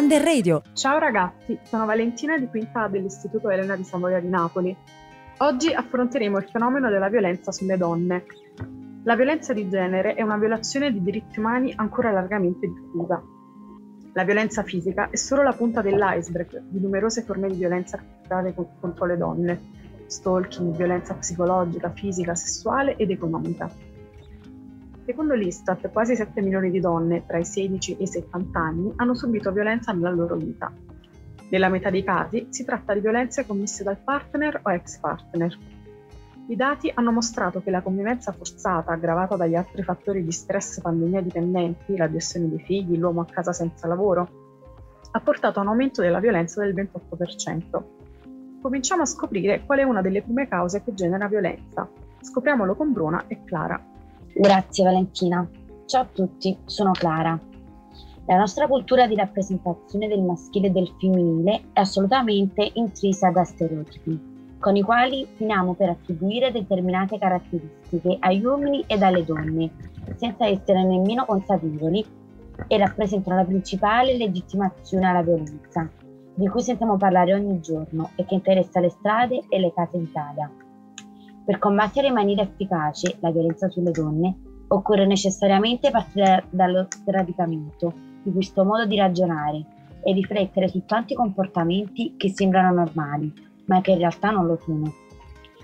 Under Radio. Ciao ragazzi, sono Valentina di Quinta dell'Istituto Elena di Savoia di Napoli. Oggi affronteremo il fenomeno della violenza sulle donne. La violenza di genere è una violazione di diritti umani ancora largamente diffusa. La violenza fisica è solo la punta dell'iceberg di numerose forme di violenza perpetrate contro le donne, stalking, violenza psicologica, fisica, sessuale ed economica. Secondo l'Istat, quasi 7 milioni di donne tra i 16 e i 70 anni hanno subito violenza nella loro vita. Nella metà dei casi si tratta di violenze commesse dal partner o ex partner. I dati hanno mostrato che la convivenza forzata, aggravata dagli altri fattori di stress pandemia dipendenti, la gestione dei figli, l'uomo a casa senza lavoro, ha portato a un aumento della violenza del 28%. Cominciamo a scoprire qual è una delle prime cause che genera violenza. Scopriamolo con Bruna e Clara. Grazie Valentina. Ciao a tutti, sono Clara. La nostra cultura di rappresentazione del maschile e del femminile è assolutamente intrisa da stereotipi, con i quali finiamo per attribuire determinate caratteristiche agli uomini e alle donne, senza essere nemmeno consapevoli, e rappresentano la principale legittimazione alla violenza, di cui sentiamo parlare ogni giorno e che interessa le strade e le case d'Italia. Per combattere in maniera efficace la violenza sulle donne occorre necessariamente partire dallo sradicamento di questo modo di ragionare e riflettere su tanti comportamenti che sembrano normali, ma che in realtà non lo sono.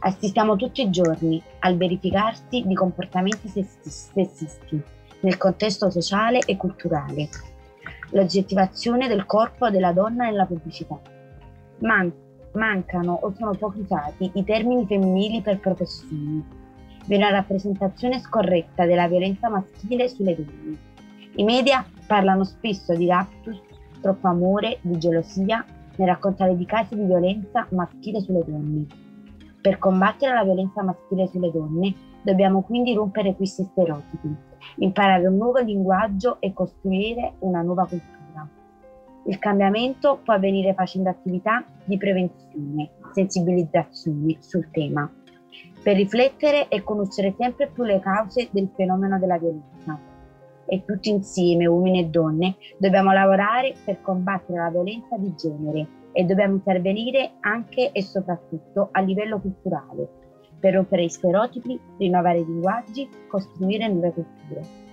Assistiamo tutti i giorni al verificarsi di comportamenti sessisti nel contesto sociale e culturale, l'oggettivazione del corpo della donna nella pubblicità. Man- mancano o sono poco usati i termini femminili per professioni. Vi è una rappresentazione scorretta della violenza maschile sulle donne. I media parlano spesso di raptus, troppo amore, di gelosia nel raccontare di casi di violenza maschile sulle donne. Per combattere la violenza maschile sulle donne dobbiamo quindi rompere questi stereotipi, imparare un nuovo linguaggio e costruire una nuova cultura. Il cambiamento può avvenire facendo attività di prevenzione, sensibilizzazione sul tema, per riflettere e conoscere sempre più le cause del fenomeno della violenza. E tutti insieme, uomini e donne, dobbiamo lavorare per combattere la violenza di genere e dobbiamo intervenire anche e soprattutto a livello culturale, per rompere i stereotipi, rinnovare i linguaggi, costruire nuove culture.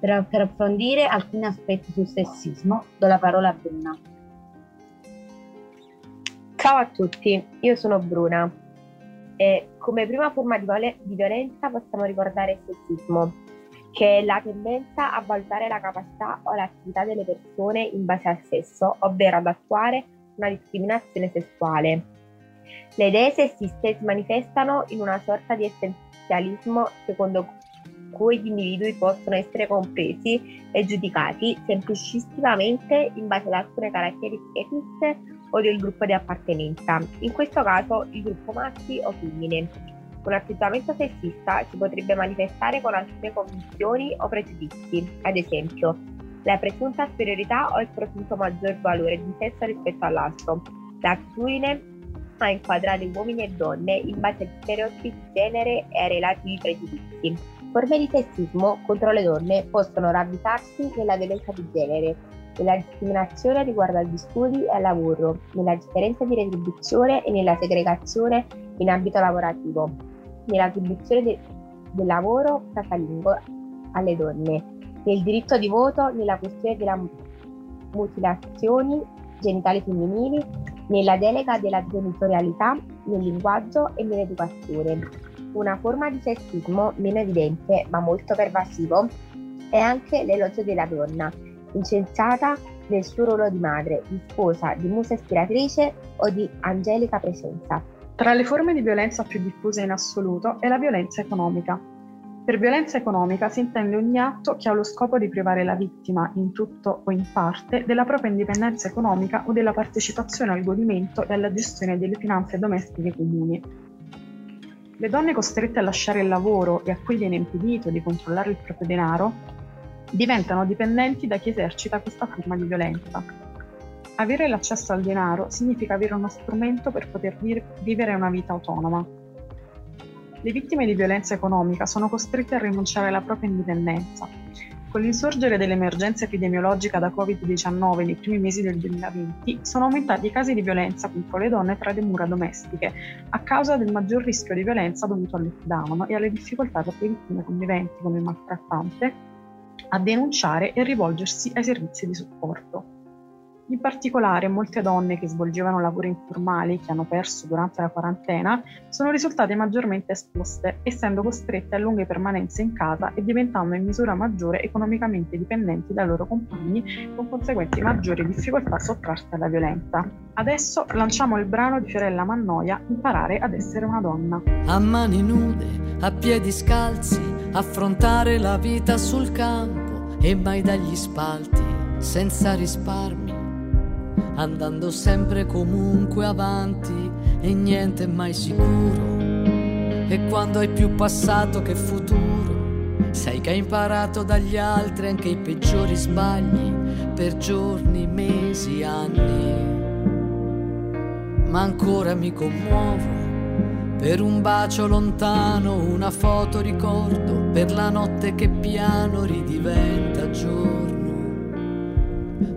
Per approfondire alcuni aspetti sul sessismo, do la parola a Bruna. Ciao a tutti, io sono Bruna e come prima forma di, vole- di violenza possiamo ricordare il sessismo, che è la tendenza a valutare la capacità o l'attività delle persone in base al sesso, ovvero ad attuare una discriminazione sessuale. Le idee sessiste si manifestano in una sorta di essenzialismo secondo cui gli individui possono essere compresi e giudicati semplicisticamente in base ad alcune caratteristiche fisse o del gruppo di appartenenza, in questo caso il gruppo maschi o femmine. Un atteggiamento sessista si potrebbe manifestare con alcune convinzioni o pregiudizi, ad esempio la presunta superiorità o il presunto maggior valore di sesso rispetto all'altro, l'attitudine a inquadrare uomini e donne in base agli stereotipi di genere e ai relativi pregiudizi. Forme di sessismo contro le donne possono ravvisarsi nella violenza di genere, nella discriminazione riguardo agli studi e al lavoro, nella differenza di retribuzione e nella segregazione in ambito lavorativo, nell'attribuzione de- del lavoro casalingo alle donne, nel diritto di voto, nella questione delle mutilazioni genitali femminili, nella delega della genitorialità, nel linguaggio e nell'educazione. Una forma di sessismo meno evidente ma molto pervasivo è anche l'elogio della donna, incensata nel suo ruolo di madre, di sposa, di musa ispiratrice o di angelica presenza. Tra le forme di violenza più diffuse in assoluto è la violenza economica. Per violenza economica si intende ogni atto che ha lo scopo di privare la vittima, in tutto o in parte, della propria indipendenza economica o della partecipazione al godimento e alla gestione delle finanze domestiche comuni, le donne costrette a lasciare il lavoro e a cui viene impedito di controllare il proprio denaro diventano dipendenti da chi esercita questa forma di violenza. Avere l'accesso al denaro significa avere uno strumento per poter vivere una vita autonoma. Le vittime di violenza economica sono costrette a rinunciare alla propria indipendenza, Con l'insorgere dell'emergenza epidemiologica da Covid-19 nei primi mesi del 2020 sono aumentati i casi di violenza contro le donne tra le mura domestiche, a causa del maggior rischio di violenza dovuto al lockdown e alle difficoltà per le vittime conviventi con il maltrattante a denunciare e rivolgersi ai servizi di supporto. In particolare, molte donne che svolgevano lavori informali che hanno perso durante la quarantena sono risultate maggiormente esposte, essendo costrette a lunghe permanenze in casa e diventando in misura maggiore economicamente dipendenti dai loro compagni, con conseguenti maggiori difficoltà a sottrarsi alla violenza. Adesso lanciamo il brano di Fiorella Mannoia, Imparare ad essere una donna. A mani nude, a piedi scalzi, affrontare la vita sul campo e mai dagli spalti, senza risparmi andando sempre comunque avanti e niente mai sicuro. E quando hai più passato che futuro, sai che hai imparato dagli altri anche i peggiori sbagli per giorni, mesi, anni. Ma ancora mi commuovo per un bacio lontano, una foto ricordo, per la notte che piano ridiventa giorno.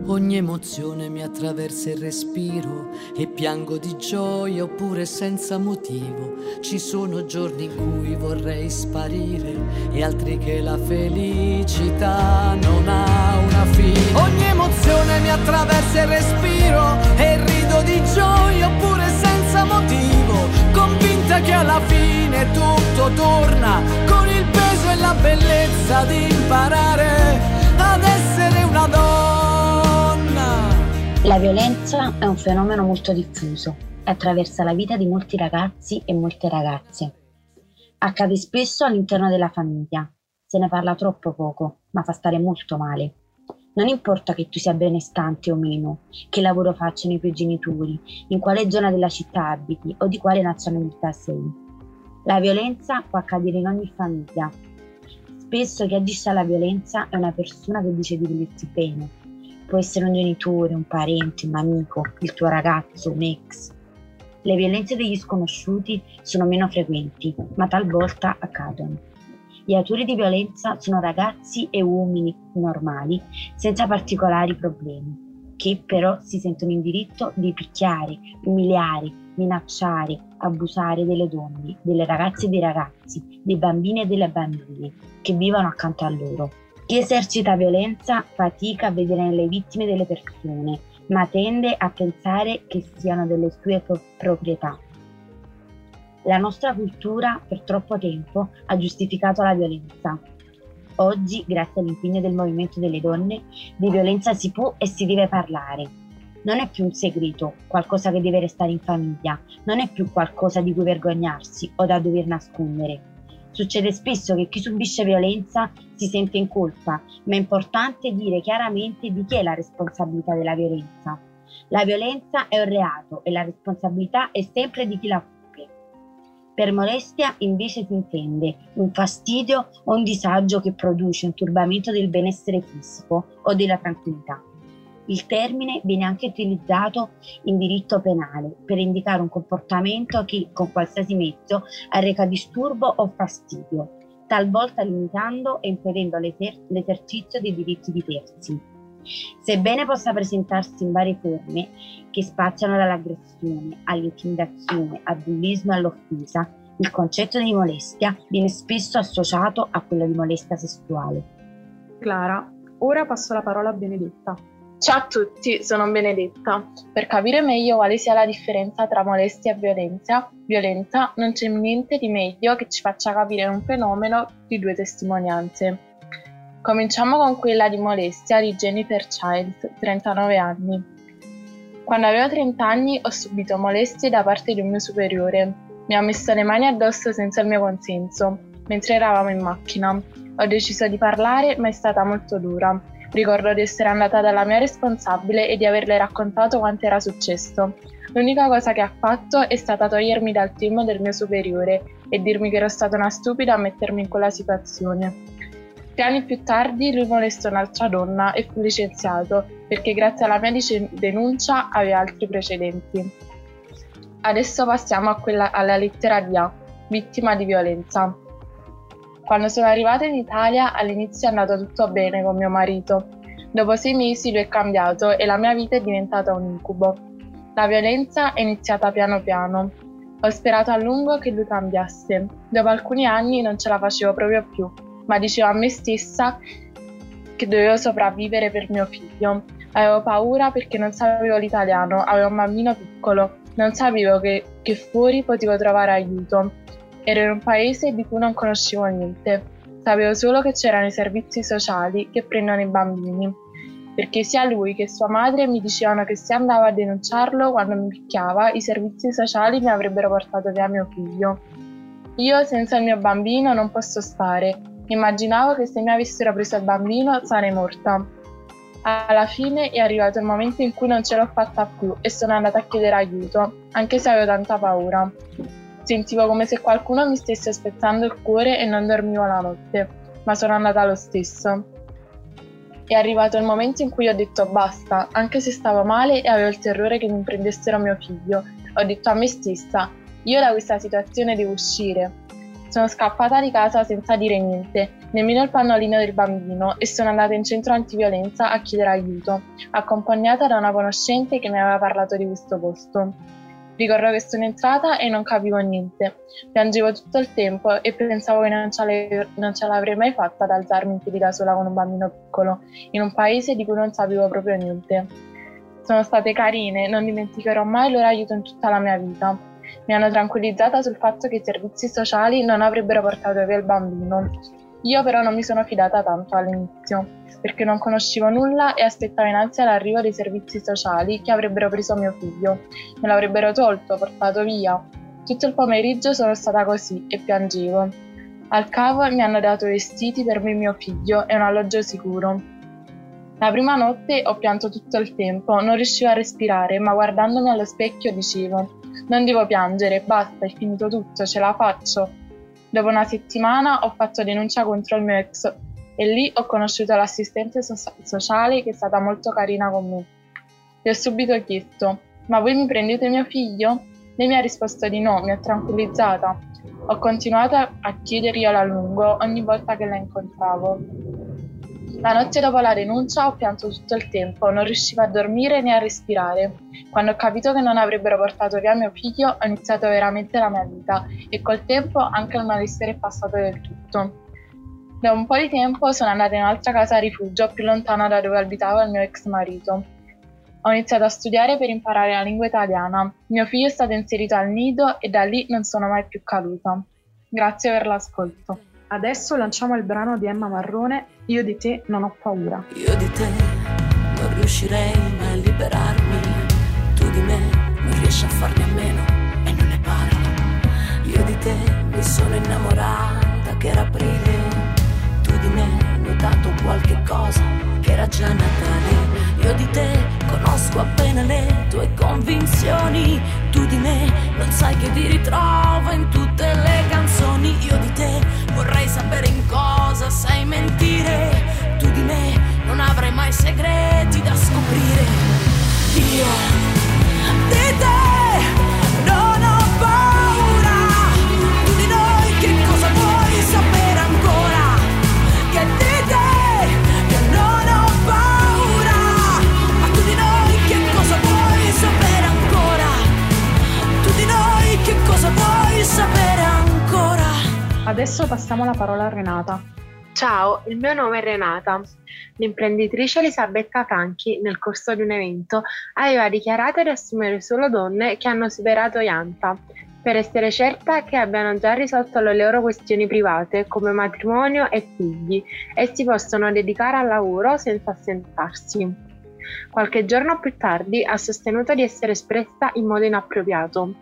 Ogni emozione mi attraversa il respiro e piango di gioia oppure senza motivo. Ci sono giorni in cui vorrei sparire e altri che la felicità non ha una fine. Ogni emozione mi attraversa il respiro e rido di gioia oppure senza motivo. Convinta che alla fine tutto torna con il peso e la bellezza di imparare ad essere una donna. La violenza è un fenomeno molto diffuso e attraversa la vita di molti ragazzi e molte ragazze. Accade spesso all'interno della famiglia, se ne parla troppo poco, ma fa stare molto male. Non importa che tu sia benestante o meno, che lavoro facciano i tuoi genitori, in quale zona della città abiti o di quale nazionalità sei. La violenza può accadere in ogni famiglia. Spesso chi agisce alla violenza è una persona che dice di volersi bene, Può essere un genitore, un parente, un amico, il tuo ragazzo, un ex. Le violenze degli sconosciuti sono meno frequenti, ma talvolta accadono. Gli autori di violenza sono ragazzi e uomini normali, senza particolari problemi, che però si sentono in diritto di picchiare, umiliare, minacciare, abusare delle donne, delle ragazze e dei ragazzi, dei bambini e delle bambine che vivono accanto a loro. Chi esercita violenza fatica a vedere nelle vittime delle persone, ma tende a pensare che siano delle sue pro- proprietà. La nostra cultura per troppo tempo ha giustificato la violenza. Oggi, grazie all'impegno del movimento delle donne, di violenza si può e si deve parlare. Non è più un segreto, qualcosa che deve restare in famiglia, non è più qualcosa di cui vergognarsi o da dover nascondere Succede spesso che chi subisce violenza si sente in colpa, ma è importante dire chiaramente di chi è la responsabilità della violenza. La violenza è un reato e la responsabilità è sempre di chi la compie. Per molestia invece si intende un fastidio o un disagio che produce un turbamento del benessere fisico o della tranquillità. Il termine viene anche utilizzato in diritto penale per indicare un comportamento che con qualsiasi mezzo arreca disturbo o fastidio, talvolta limitando e impedendo l'eser- l'esercizio dei diritti di terzi. Sebbene possa presentarsi in varie forme che spaziano dall'aggressione all'intimidazione, al bullismo e all'offesa, il concetto di molestia viene spesso associato a quello di molestia sessuale. Clara, ora passo la parola a Benedetta. Ciao a tutti, sono Benedetta. Per capire meglio quale sia la differenza tra molestia e violenza, violenza non c'è niente di meglio che ci faccia capire un fenomeno di due testimonianze. Cominciamo con quella di molestia di Jennifer Childs, 39 anni. Quando avevo 30 anni ho subito molestie da parte di un mio superiore. Mi ha messo le mani addosso senza il mio consenso, mentre eravamo in macchina. Ho deciso di parlare, ma è stata molto dura Ricordo di essere andata dalla mia responsabile e di averle raccontato quanto era successo. L'unica cosa che ha fatto è stata togliermi dal team del mio superiore e dirmi che ero stata una stupida a mettermi in quella situazione. Tre anni più tardi lui molestò un'altra donna e fu licenziato perché grazie alla mia denuncia aveva altri precedenti. Adesso passiamo quella, alla lettera A, vittima di violenza. Quando sono arrivata in Italia all'inizio è andato tutto bene con mio marito. Dopo sei mesi lui è cambiato e la mia vita è diventata un incubo. La violenza è iniziata piano piano. Ho sperato a lungo che lui cambiasse. Dopo alcuni anni non ce la facevo proprio più, ma dicevo a me stessa che dovevo sopravvivere per mio figlio. Avevo paura perché non sapevo l'italiano, avevo un bambino piccolo, non sapevo che, che fuori potevo trovare aiuto. In un paese di cui non conoscevo niente. Sapevo solo che c'erano i servizi sociali che prendono i bambini, perché sia lui che sua madre mi dicevano che se andavo a denunciarlo quando mi picchiava, i servizi sociali mi avrebbero portato via mio figlio. Io senza il mio bambino non posso stare. Immaginavo che se mi avessero preso il bambino sarei morta. Alla fine è arrivato il momento in cui non ce l'ho fatta più e sono andata a chiedere aiuto, anche se avevo tanta paura. Sentivo come se qualcuno mi stesse spezzando il cuore e non dormivo la notte, ma sono andata lo stesso. È arrivato il momento in cui ho detto basta, anche se stavo male e avevo il terrore che mi prendessero mio figlio. Ho detto a me stessa, io da questa situazione devo uscire. Sono scappata di casa senza dire niente, nemmeno il pannolino del bambino, e sono andata in centro antiviolenza a chiedere aiuto, accompagnata da una conoscente che mi aveva parlato di questo posto. Ricordo che sono entrata e non capivo niente. Piangevo tutto il tempo e pensavo che non ce, l'avrei mai fatta ad alzarmi in piedi da sola con un bambino piccolo, in un paese di cui non sapevo proprio niente. Sono state carine, non dimenticherò mai loro aiuto in tutta la mia vita mi hanno tranquillizzata sul fatto che i servizi sociali non avrebbero portato via il bambino. Io però non mi sono fidata tanto all'inizio, perché non conoscevo nulla e aspettavo in ansia l'arrivo dei servizi sociali che avrebbero preso mio figlio. Me l'avrebbero tolto, portato via. Tutto il pomeriggio sono stata così e piangevo. Al cavo mi hanno dato vestiti per me e mio figlio e un alloggio sicuro. La prima notte ho pianto tutto il tempo, non riuscivo a respirare, ma guardandomi allo specchio dicevo non devo piangere, basta, è finito tutto, ce la faccio. Dopo una settimana ho fatto denuncia contro il mio ex e lì ho conosciuto l'assistente so- sociale che è stata molto carina con me. Le ho subito chiesto, ma voi mi prendete mio figlio? Lei mi ha risposto di no, mi ha tranquillizzata. Ho continuato a chiederglielo a lungo ogni volta che la incontravo. La notte dopo la denuncia ho pianto tutto il tempo, non riuscivo a dormire né a respirare. Quando ho capito che non avrebbero portato via mio figlio, ho iniziato veramente la mia vita e col tempo anche il malessere è passato del tutto. Da un po' di tempo sono andata in un'altra casa a rifugio più lontana da dove abitava il mio ex marito. Ho iniziato a studiare per imparare la lingua italiana. Mio figlio è stato inserito al nido e da lì non sono mai più caduta. Grazie per l'ascolto. Adesso lanciamo il brano di Emma Marrone, Io di te non ho paura. Io di te non riuscirei mai a liberarmi, tu di me non riesci a farne a meno e non ne parli. Io di te mi sono innamorata che era aprile, tu di me notato qualche cosa che era già Natale. Io di te conosco appena le tue convinzioni, tu di me non sai che ti ritrovo in tutte le canzoni. Mai segreti da scoprire. Io di te non ho paura. Tu di noi che cosa vuoi sapere ancora? Che di te che non ho paura. Ma tu di noi che cosa vuoi sapere ancora? Tu di noi che cosa vuoi sapere ancora? Adesso passiamo la parola a Renata. Ciao, il mio nome è Renata. L'imprenditrice Elisabetta Franchi, nel corso di un evento, aveva dichiarato di assumere solo donne che hanno superato Yanta, per essere certa che abbiano già risolto le loro questioni private, come matrimonio e figli, e si possono dedicare al lavoro senza assentarsi. Qualche giorno più tardi ha sostenuto di essere espressa in modo inappropriato.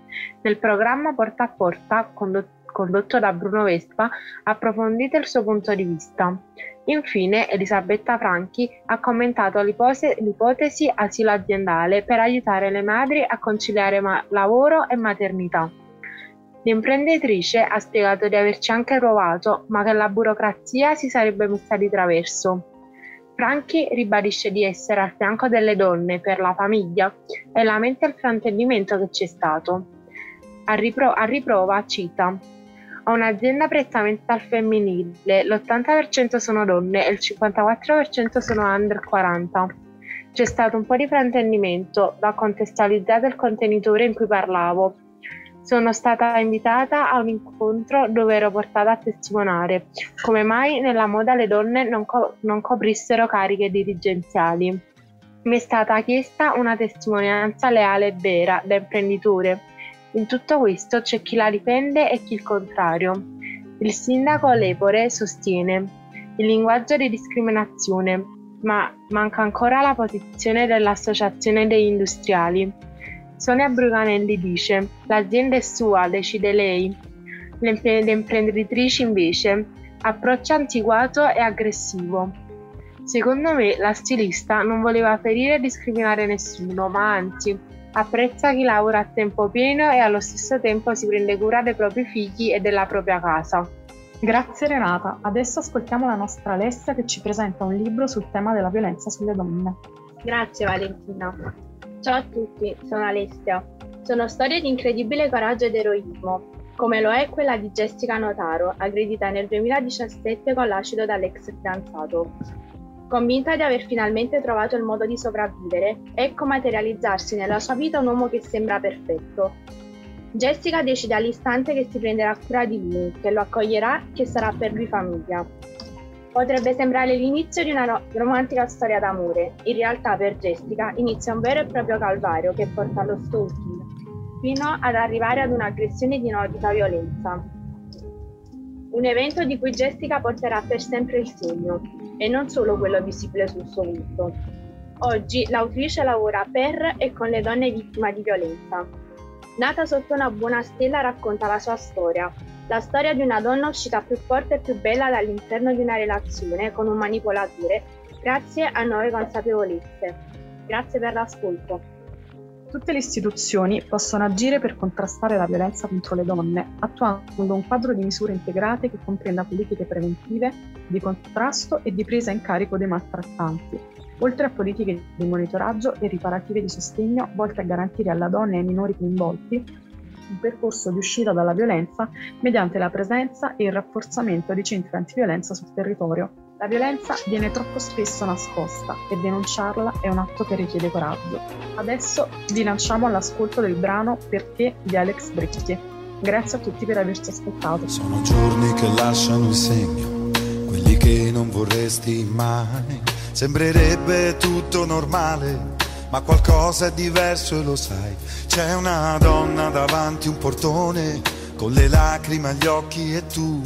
Nel programma Porta a Porta, condotto condotto da Bruno Vespa, approfondite il suo punto di vista. Infine, Elisabetta Franchi ha commentato l'ipotesi asilo aziendale per aiutare le madri a conciliare ma- lavoro e maternità. L'imprenditrice ha spiegato di averci anche provato, ma che la burocrazia si sarebbe messa di traverso. Franchi ribadisce di essere al fianco delle donne per la famiglia e lamenta il fraintendimento che c'è stato. A, ripro- a riprova cita Ho un'azienda prettamente al femminile, l'80% sono donne e il 54% sono under 40. C'è stato un po' di fraintendimento, va contestualizzato il contenitore in cui parlavo. Sono stata invitata a un incontro dove ero portata a testimoniare come mai nella moda le donne non, co- non coprissero cariche dirigenziali. Mi è stata chiesta una testimonianza leale e vera da imprenditore. In tutto questo c'è chi la difende e chi il contrario. Il sindaco Lepore sostiene il linguaggio di discriminazione, ma manca ancora la posizione dell'Associazione degli Industriali. Sonia Bruganelli dice: L'azienda è sua, decide lei. Le, le imprenditrici invece, approccio antiquato e aggressivo. Secondo me la stilista non voleva ferire e discriminare nessuno, ma anzi apprezza chi lavora a tempo pieno e allo stesso tempo si prende cura dei propri figli e della propria casa. Grazie Renata, adesso ascoltiamo la nostra Alessia che ci presenta un libro sul tema della violenza sulle donne. Grazie Valentina. Ciao a tutti, sono Alessia. Sono storie di incredibile coraggio ed eroismo, come lo è quella di Jessica Notaro, aggredita nel 2017 con l'acido dall'ex fidanzato. Convinta di aver finalmente trovato il modo di sopravvivere, ecco materializzarsi nella sua vita un uomo che sembra perfetto, Jessica decide all'istante che si prenderà cura di lui, che lo accoglierà, che sarà per lui famiglia. Potrebbe sembrare l'inizio di una no- romantica storia d'amore, in realtà per Jessica inizia un vero e proprio calvario che porta allo stalking, fino ad arrivare ad un'aggressione di inaudita violenza. Un evento di cui Jessica porterà per sempre il segno, e non solo quello visibile sul suo volto. Oggi l'autrice lavora per e con le donne vittime di violenza, Nata sotto una buona stella racconta la sua storia, la storia di una donna uscita più forte e più bella dall'interno di una relazione con un manipolatore, grazie a nuove consapevolezze. Grazie per l'ascolto. Tutte le istituzioni possono agire per contrastare la violenza contro le donne, attuando un quadro di misure integrate che comprenda politiche preventive, di contrasto e di presa in carico dei maltrattanti, oltre a politiche di monitoraggio e riparative di sostegno volte a garantire alla donna e ai minori coinvolti un percorso di uscita dalla violenza mediante la presenza e il rafforzamento di centri antiviolenza sul territorio. La violenza viene troppo spesso nascosta e denunciarla è un atto che richiede coraggio. Adesso vi lanciamo all'ascolto del brano Perché di Alex Britti. Grazie a tutti per averci ascoltato. Sono giorni che lasciano il segno, quelli che non vorresti mai Sembrerebbe tutto normale, ma qualcosa è diverso e lo sai. C'è una donna davanti un portone, con le lacrime agli occhi e tu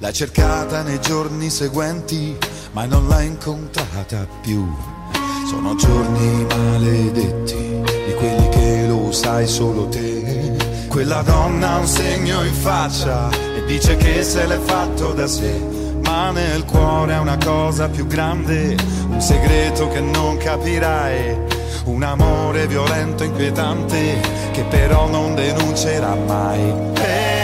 l'hai cercata nei giorni seguenti, ma non l'hai incontrata più. Sono giorni maledetti, di quelli che lo sai solo te. Quella donna ha un segno in faccia e dice che se l'è fatto da sé ma nel cuore è una cosa più grande, un segreto che non capirai, un amore violento, inquietante, che però non denuncerà mai. Perché?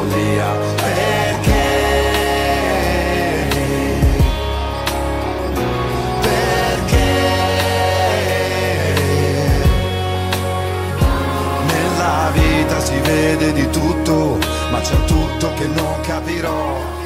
Follia perché? Perché? Nella vita si vede di tutto ma c'è tutto che non capirò